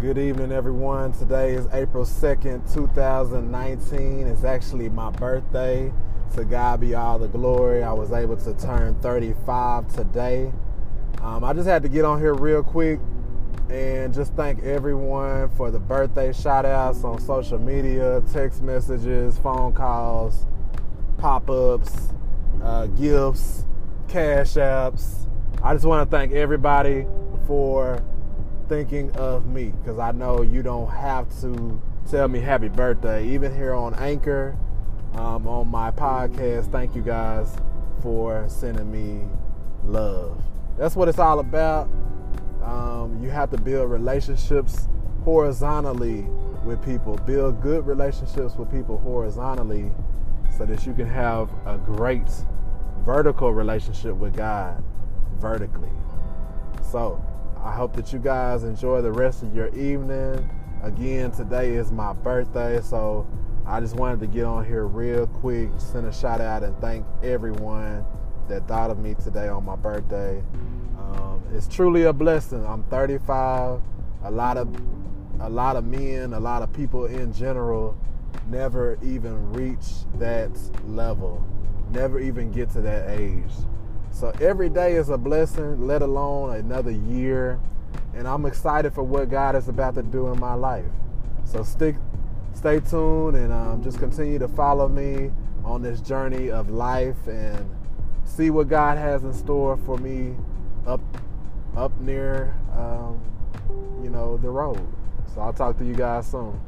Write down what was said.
Good evening, everyone. Today is April 2nd, 2019. It's actually my birthday. To God be all the glory. I was able to turn 35 today. Um, I just had to get on here real quick and just thank everyone for the birthday shout outs on social media, text messages, phone calls, pop ups, uh, gifts, cash apps. I just want to thank everybody for thinking of me because I know you don't have to tell me happy birthday. Even here on Anchor, um, on my podcast, thank you guys for sending me love. That's what it's all about. Um, you have to build relationships horizontally with people, build good relationships with people horizontally so that you can have a great vertical relationship with God vertically. So, I hope that you guys enjoy the rest of your evening. Again, today is my birthday, so I just wanted to get on here real quick, send a shout out, and thank everyone that thought of me today on my birthday. Um, it's truly a blessing. I'm 35. A lot of a lot of men, a lot of people in general, never even reach that level, never even get to that age. So every day is a blessing, let alone another year. And I'm excited for what God is about to do in my life. So stick, stay tuned, and um, just continue to follow me on this journey of life and see what God has in store for me up, up near, um, you know, the road. So I'll talk to you guys soon.